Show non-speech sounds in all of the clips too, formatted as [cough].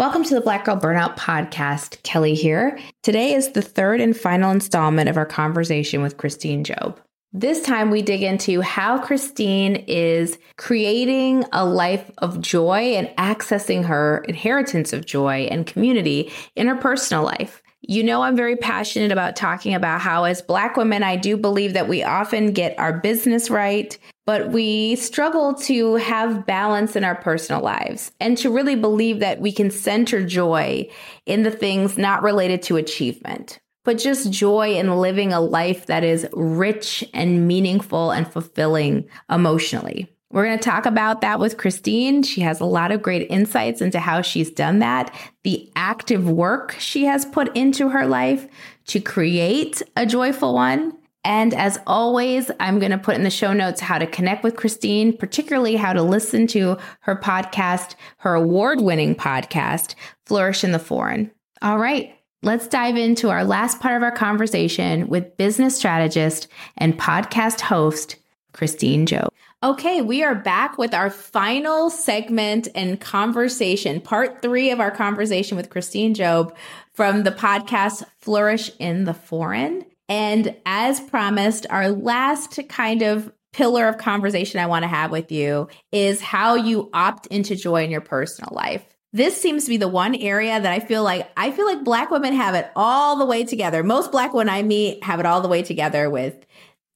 Welcome to the Black Girl Burnout Podcast. Kelley here. Today is the third and final installment of our conversation with Christine Job. This time we dig into how Christine is creating a life of joy and accessing her inheritance of joy and community in her personal life. You know, I'm very passionate about talking about how, as Black women, I do believe that we often get our business right, but we struggle to have balance in our personal lives and to really believe that we can center joy in the things not related to achievement, but just joy in living a life that is rich and meaningful and fulfilling emotionally. We're going to talk about that with Christine. She has a lot of great insights into how she's done that, the active work she has put into her life to create a joyful one. And as always, I'm going to put in the show notes how to connect with Christine, particularly how to listen to her podcast, her award winning podcast, Flourish in the Foreign. All right, let's dive into our last part of our conversation with business strategist and podcast host, Christine Job. Okay, we are back with our final segment and conversation, part three of our conversation with Christine Job from the podcast Flourish in the Foreign. And as promised, our last kind of pillar of conversation I want to have with you is how you opt into joy in your personal life. This seems to be the one area that I feel like I feel like black women have it all the way together. Most black women I meet have it all the way together with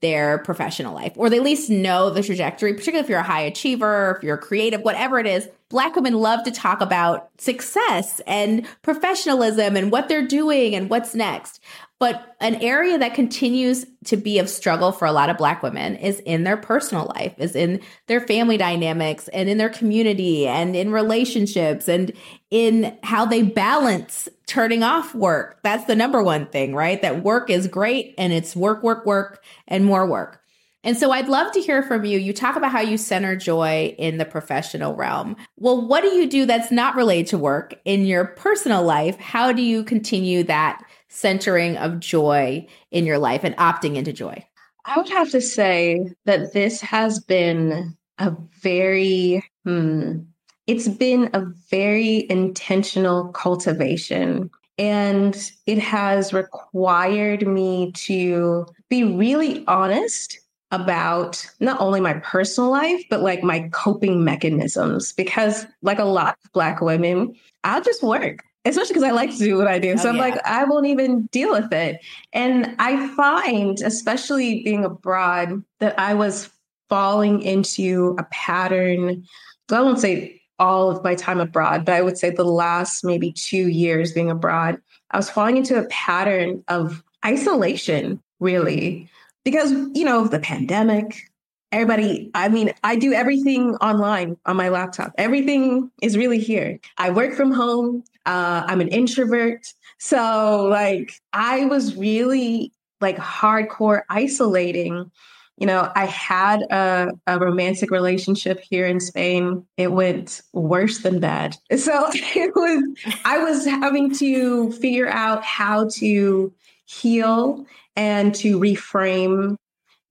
their professional life, or they at least know the trajectory, particularly if you're a high achiever, if you're creative, whatever it is. Black women love to talk about success and professionalism and what they're doing and what's next. But an area that continues to be of struggle for a lot of Black women is in their personal life, is in their family dynamics and in their community and in relationships and in how they balance turning off work. That's the number one thing, right? That work is great and it's work, work, work, and more work. And so I'd love to hear from you. You talk about how you center joy in the professional realm. Well, what do you do that's not related to work in your personal life? How do you continue that centering of joy in your life and opting into joy? I would have to say that this has been a very, hmm, it's been a very intentional cultivation. And it has required me to be really honest about not only my personal life, but like my coping mechanisms. Because, like a lot of Black women, I'll just work especially because I like to do what I do. Oh, so I'm yeah. like, I won't even deal with it. And I find, especially being abroad, that I was falling into a pattern. I won't say all of my time abroad, but I would say the last maybe two years being abroad, I was falling into a pattern of isolation, really, because, you know, the pandemic, everybody i mean i do everything online on my laptop. Everything is really here. I work from home. Uh, i'm an introvert. So like i was really like hardcore isolating. You know i had a, a romantic relationship here in spain. It went worse than bad. [laughs] So it was i was having to figure out how to heal and to reframe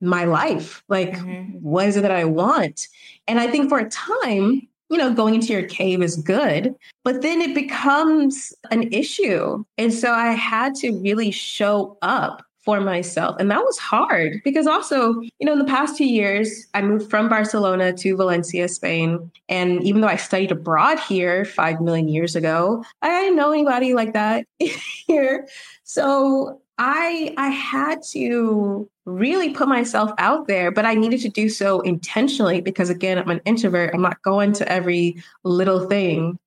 my life. Like, mm-hmm. what is it that I want? And I think for a time, you know, going into your cave is good, but then it becomes an issue. And so I had to really show up for myself. And that was hard because also, you know, in the past two years, I moved from Barcelona to Valencia, Spain. And even though I studied abroad here five million years ago, I didn't know anybody like that [laughs] here. So I I had to really put myself out there, but I needed to do so intentionally because again, I'm an introvert. I'm not going to every little thing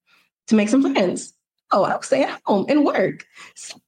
to make some friends. Oh, I'll stay at home and work. So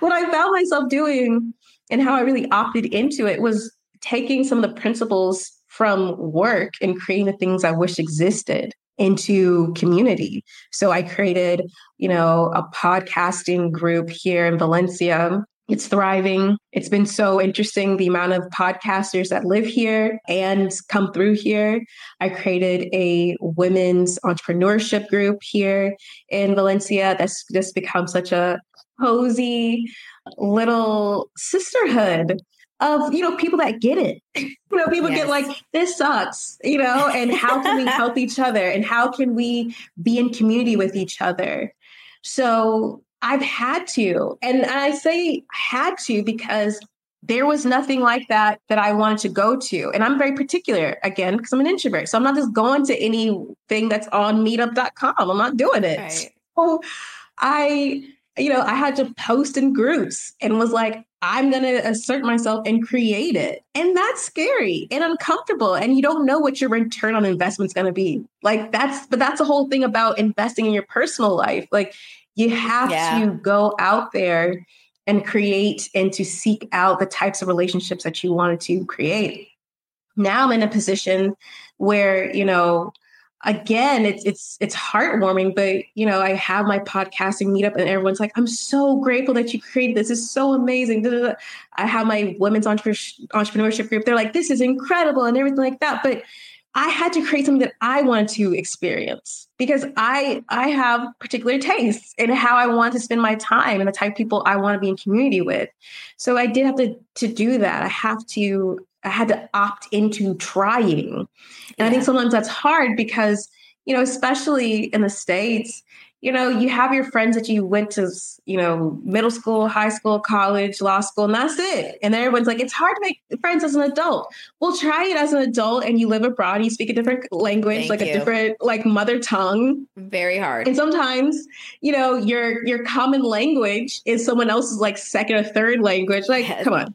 what I found myself doing and how I really opted into it was taking some of the principles from work and creating the things I wish existed into community. So I created, you know, a podcasting group here in Valencia. It's thriving. It's been so interesting the amount of podcasters that live here and come through here. I created a women's entrepreneurship group here in Valencia that's just become such a cozy little sisterhood of you know people that get it. [laughs] You know people yes. get like this sucks you know and how can we [laughs] help each other? And how can we be in community with each other? So i've had to and i say had to because there was nothing like that that i wanted to go to. And i'm very particular again because i'm an introvert. So i'm not just going to anything that's on meetup.com i'm not doing it. Right. so i you know i had to post in groups and was like I'm going to assert myself and create it. And that's scary and uncomfortable. And you don't know what your return on investment is going to be. Like that's, but that's the whole thing about investing in your personal life. Like you have yeah. to go out there and create and to seek out the types of relationships that you wanted to create. Now I'm in a position where, you know, again, it's it's it's heartwarming. But you know, I have my podcasting meetup, and everyone's like, "I'm so grateful that you created this. It's so amazing." I have my women's entrepreneurship group. They're like, "This is incredible," and everything like that. But I had to create something that I wanted to experience because I I have particular tastes in how I want to spend my time and the type of people I want to be in community with. So I did have to to do that. I have to I had to opt into trying. And yeah. I think sometimes that's hard because, you know, especially in the States, you know, you have your friends that you went to, you know, middle school, high school, college, law school, and that's it. And everyone's like, it's hard to make friends as an adult. Well, try it as an adult and you live abroad, you speak a different language, Thank like you. a different like mother tongue. Very hard. And sometimes, you know, your your common language is someone else's like second or third language. Like, yes. come on.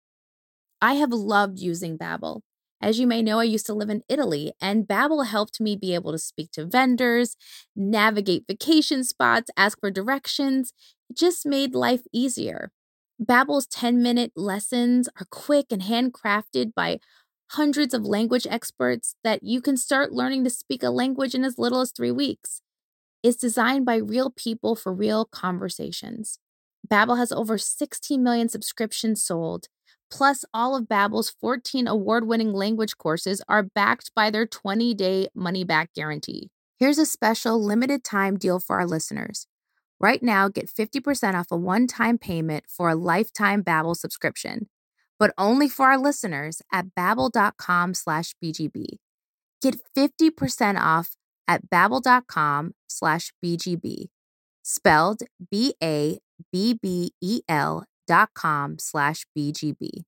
I have loved using Babbel. As you may know, I used to live in Italy, and Babbel helped me be able to speak to vendors, navigate vacation spots, ask for directions. It just made life easier. Babbel's 10-minute lessons are quick and handcrafted by hundreds of language experts that you can start learning to speak a language in as little as 3 weeks. It's designed by real people for real conversations. Babbel has over 16 million subscriptions sold Plus, all of Babbel's 14 award-winning language courses are backed by their 20-day money-back guarantee. Here's a special limited-time deal for our listeners. Right now, get 50% off a one-time payment for a lifetime Babbel subscription, but only for our listeners at babbel.com slash BGB. Get 50% off at babbel.com slash BGB, spelled B-A-B-B-E-L com slash BGB.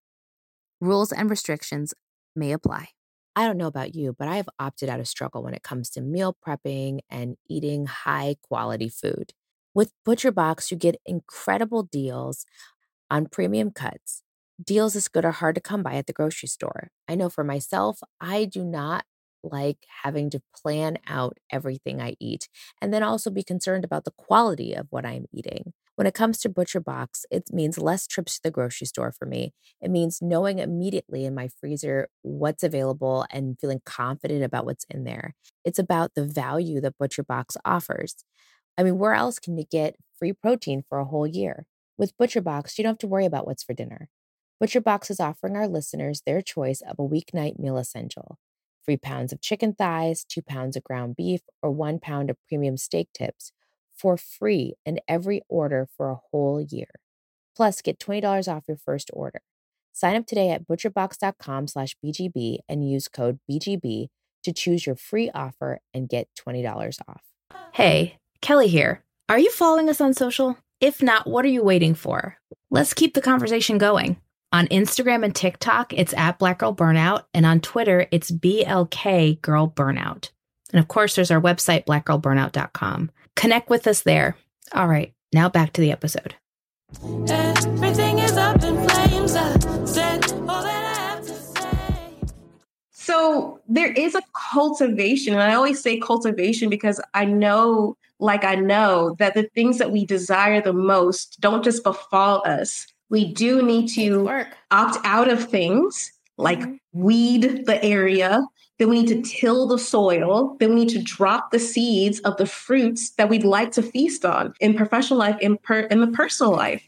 Rules and restrictions may apply. I don't know about you, but I have opted out of struggle when it comes to meal prepping and eating high quality food. With ButcherBox, you get incredible deals on premium cuts. Deals as good are hard to come by at the grocery store. I know for myself, I do not like having to plan out everything I eat and then also be concerned about the quality of what I'm eating. When it comes to ButcherBox, it means less trips to the grocery store for me. It means knowing immediately in my freezer what's available and feeling confident about what's in there. It's about the value that ButcherBox offers. I mean, where else can you get free protein for a whole year? With ButcherBox, you don't have to worry about what's for dinner. ButcherBox is offering our listeners their choice of a weeknight meal essential three pounds of chicken thighs, two pounds of ground beef, or one pound of premium steak tips for free in every order for a whole year. Plus, get $20 off your first order. Sign up today at butcherbox.com slash BGB and use code BGB to choose your free offer and get $20 off. Hey, Kelley here. Are you following us on social? If not, what are you waiting for? Let's keep the conversation going. On Instagram and TikTok, it's at Black Girl Burnout, and on Twitter, it's BLK Girl Burnout. And of course, there's our website, blackgirlburnout.com. Connect with us there. All right, now back to the episode. Everything is up in flames. I said all that I have to say. So So there is a cultivation. And I always say cultivation because I know, like I know, that the things that we desire the most don't just befall us. We do need to opt out of things like mm-hmm. weed the area. Then we need to mm-hmm. till the soil. Then we need to drop the seeds of the fruits that we'd like to feast on in professional life, in, per, in the personal life.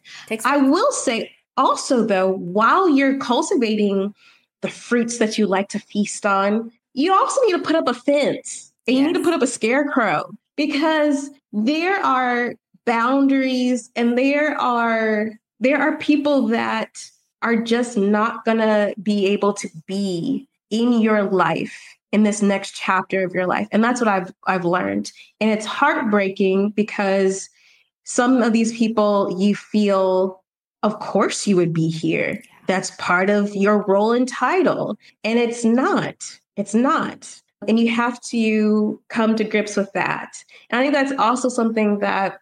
I will say also, though, while you're cultivating the fruits that you like to feast on, you also need to put up a fence and yes. you need to put up a scarecrow because there are boundaries and there are there are people that are just not going to be able to be in your life in this next chapter of your life and that's what i've i've learned and it's heartbreaking because some of these people you feel of course you would be here that's part of your role and title and it's not it's not and you have to come to grips with that and i think that's also something that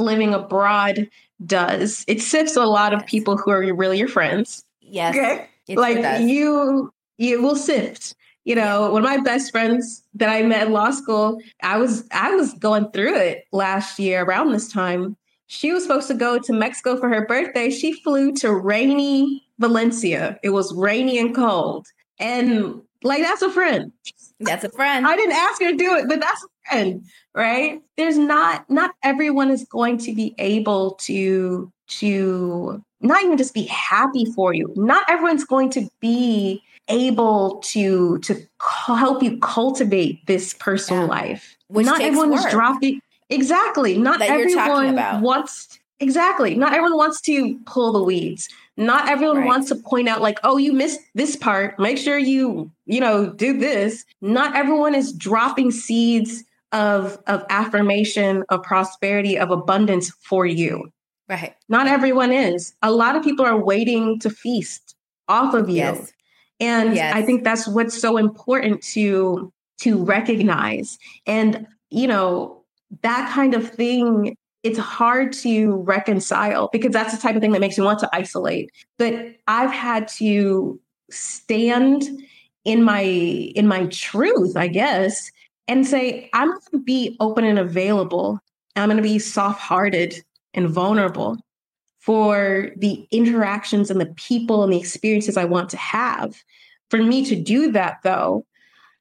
living abroad does. It sifts a lot of people who are really your friends. Yes. Okay. like you you will sift. You know, one of my best friends that I met in law school, I was I was going through it last year around this time. She was supposed to go to Mexico for her birthday. She flew to rainy Valencia. It was rainy and cold. And like that's a friend. That's a friend. I didn't ask her to do it, but that's a friend, right? There's not not everyone is going to be able to to not even just be happy for you. Not everyone's going to be able to to help you cultivate this personal yeah. life. Which not everyone work. is dropping exactly. Not everyone wants exactly. Not everyone wants to pull the weeds. Not everyone right. wants to point out like, "Oh, you missed this part. Make sure you, you know, do this." Not everyone is dropping seeds of of affirmation, of prosperity, of abundance for you. Right. Not everyone is. A lot of people are waiting to feast off of you. Yes. And yes. I think that's what's so important to to recognize. And you know, that kind of thing it's hard to reconcile because that's the type of thing that makes you want to isolate. But I've had to stand in my in my truth, I guess, and say, I'm going to be open and available. I'm going to be soft hearted and vulnerable for the interactions and the people and the experiences I want to have. For me to do that, though,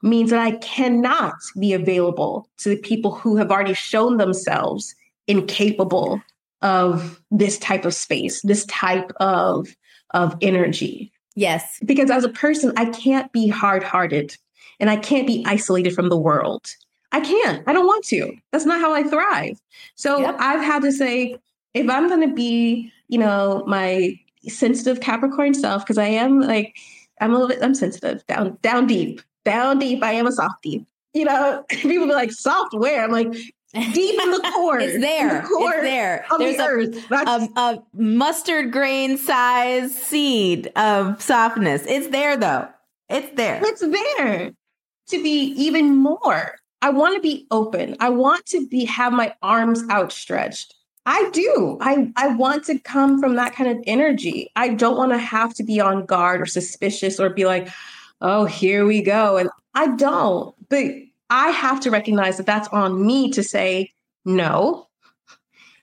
means that I cannot be available to the people who have already shown themselves incapable of this type of space, this type of, of energy. Yes. Because as a person, I can't be hard hearted and I can't be isolated from the world. I can't. I don't want to. That's not how I thrive. So yep. I've had to say, if I'm going to be, you know, my sensitive Capricorn self, because I am like, I'm a little bit, I'm sensitive down, down deep, down deep. I am a softie. You know, [laughs] people be like, software. I'm like, deep in the [laughs] core. it's there. The core it's there. There's the a, a, um, a, mustard grain size seed of softness. It's there though. It's there. It's there to be even more. I want to be open. I want to be have my arms outstretched. I do. I I want to come from that kind of energy. I don't want to have to be on guard or suspicious or be like, "Oh, here we go." And I don't. But I have to recognize that that's on me to say, "No.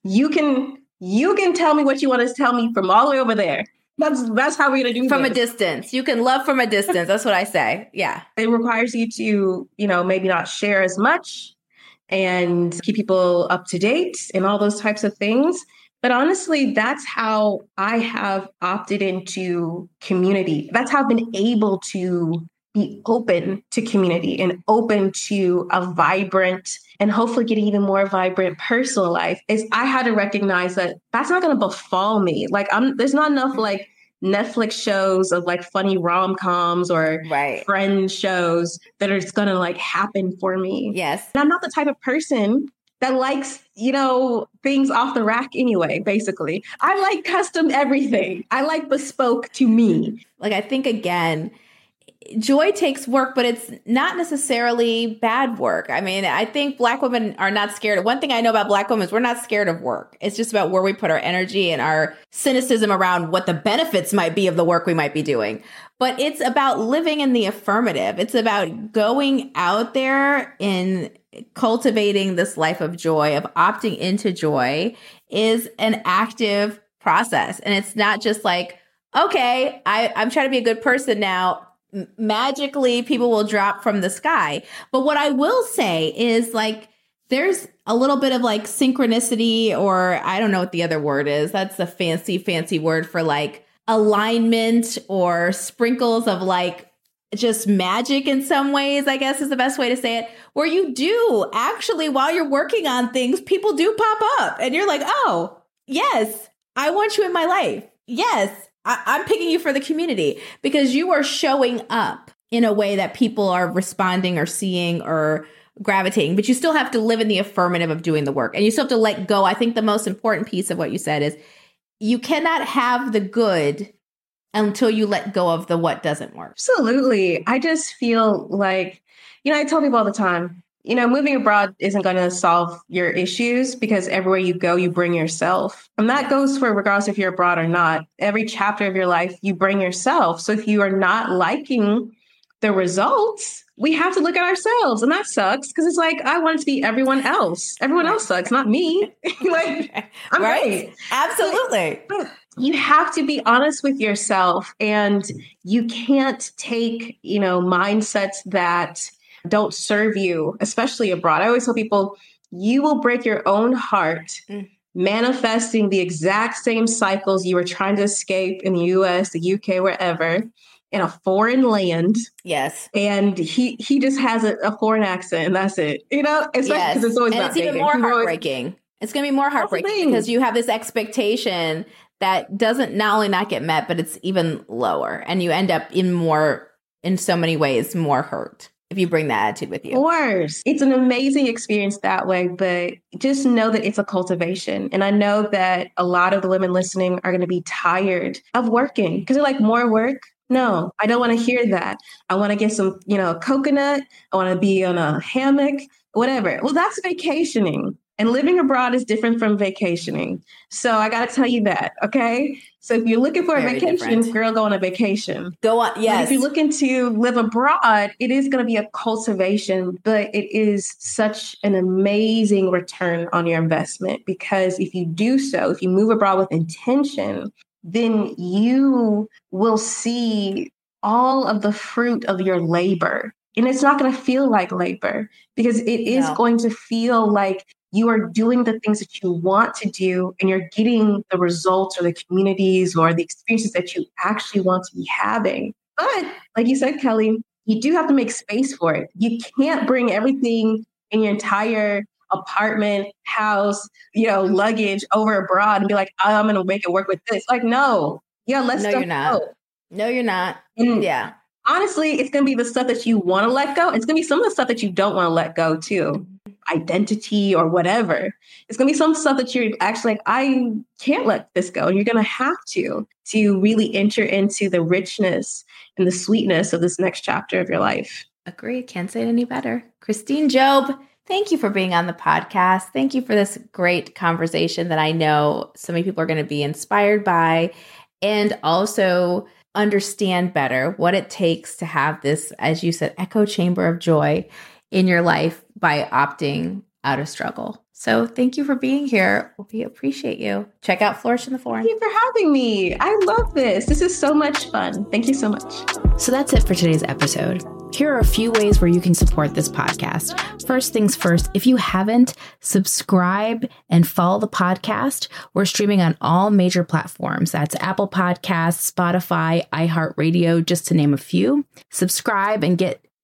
You can you can tell me what you want to tell me from all the way over there. That's that's how we're gonna do from this. a distance. You can love from a distance. That's what I say. Yeah. It requires you to, you know, maybe not share as much and keep people up to date and all those types of things. But honestly, that's how I have opted into community. That's how I've been able to be open to community and open to a vibrant and hopefully getting even more vibrant personal life is I had to recognize that that's not going to befall me. Like I'm there's not enough like Netflix shows of like funny rom-coms or right. friend shows that are just to like happen for me. Yes. And I'm not the type of person that likes, you know, things off the rack anyway, basically. I like custom everything. I like bespoke to me. Like I think again joy takes work, but it's not necessarily bad work. I mean, I think black women are not scared. One thing I know about black women is we're not scared of work. It's just about where we put our energy and our cynicism around what the benefits might be of the work we might be doing. But it's about living in the affirmative. It's about going out there and cultivating this life of joy, of opting into joy is an active process. And it's not just like, okay, I, I'm trying to be a good person now. Magically, people will drop from the sky. But what I will say is like, there's a little bit of like synchronicity, or I don't know what the other word is. That's a fancy, fancy word for like alignment or sprinkles of like just magic in some ways, I guess is the best way to say it, where you do actually, while you're working on things, people do pop up and you're like, oh, yes, I want you in my life. Yes, I- am picking you for the community because you are showing up in a way that people are responding or seeing or gravitating, but you still have to live in the affirmative of doing the work and you still have to let go. I think the most important piece of what you said is you cannot have the good until you let go of the what doesn't work. Absolutely. I just feel like, you know, I tell people all the time, you know, moving abroad isn't going to solve your issues because everywhere you go, you bring yourself. And that goes for regardless if you're abroad or not. Every chapter of your life, you bring yourself. So if you are not liking the results, we have to look at ourselves. And that sucks because it's like, I want to be everyone else. Everyone else sucks, not me. [laughs] like, [laughs] I'm right. great. Absolutely. But, you have to be honest with yourself and you can't take you know mindsets that don't serve you, especially abroad. I always tell people, you will break your own heart mm. manifesting the exact same cycles you were trying to escape in the US, the UK, wherever, in a foreign land. Yes. And he he just has a, a foreign accent and that's it. You know, especially because yes. it's always and it's even more heartbreaking. Always, it's gonna be more heartbreaking because you have this expectation that doesn't not only not get met, but it's even lower. And you end up in more in so many ways more hurt if you bring that attitude with you. Of course. It's an amazing experience that way, but just know that it's a cultivation. And I know that a lot of the women listening are going to be tired of working because they're like, more work? No, I don't want to hear that. I want to get some, you know, coconut. I want to be on a hammock, whatever. Well, that's vacationing. And living abroad is different from vacationing. So I got to tell you that. Okay. So if you're looking for Very a vacation, different. girl, go on a vacation. Go on. Yes. But if you're looking to live abroad, it is going to be a cultivation, but it is such an amazing return on your investment because if you do so, if you move abroad with intention, then you will see all of the fruit of your labor. And it's not going to feel like labor because it is no. going to feel like you are doing the things that you want to do and you're getting the results or the communities or the experiences that you actually want to be having. But like you said, Kelley, you do have to make space for it. You can't bring everything in your entire apartment, house, you know, luggage over abroad and be like, oh, I'm going to make it work with this. Like, no, yeah, let's no, you're not. Go. No, you're not. And yeah. Honestly, it's going to be the stuff that you want to let go. It's going to be some of the stuff that you don't want to let go too identity or whatever. It's going to be some stuff that you're actually like, I can't let this go. And you're going to have to, to really enter into the richness and the sweetness of this next chapter of your life. Agreed. Can't say it any better. Christine Job, thank you for being on the podcast. Thank you for this great conversation that I know so many people are going to be inspired by and also understand better what it takes to have this, as you said, echo chamber of joy in your life by opting out of struggle. So thank you for being here. We appreciate you. Check out Flourish in the Foreign. Thank you for having me. I love this. This is so much fun. Thank you so much. So that's it for today's episode. Here are a few ways where you can support this podcast. First things first, if you haven't, subscribe and follow the podcast. We're streaming on all major platforms. That's Apple Podcasts, Spotify, iHeartRadio, just to name a few. Subscribe and get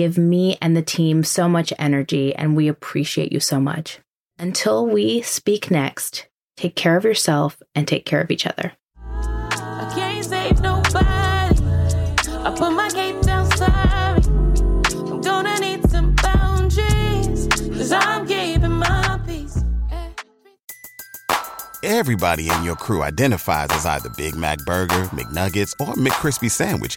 give me and the team so much energy, and we appreciate you so much. Until we speak next, take care of yourself and take care of each other. I can't save nobody. I put my cape down, sorry. I'm gonna need some boundaries, cause I'm keeping my peace. Everybody in your crew identifies as either Big Mac Burger, McNuggets, or McCrispy Sandwich,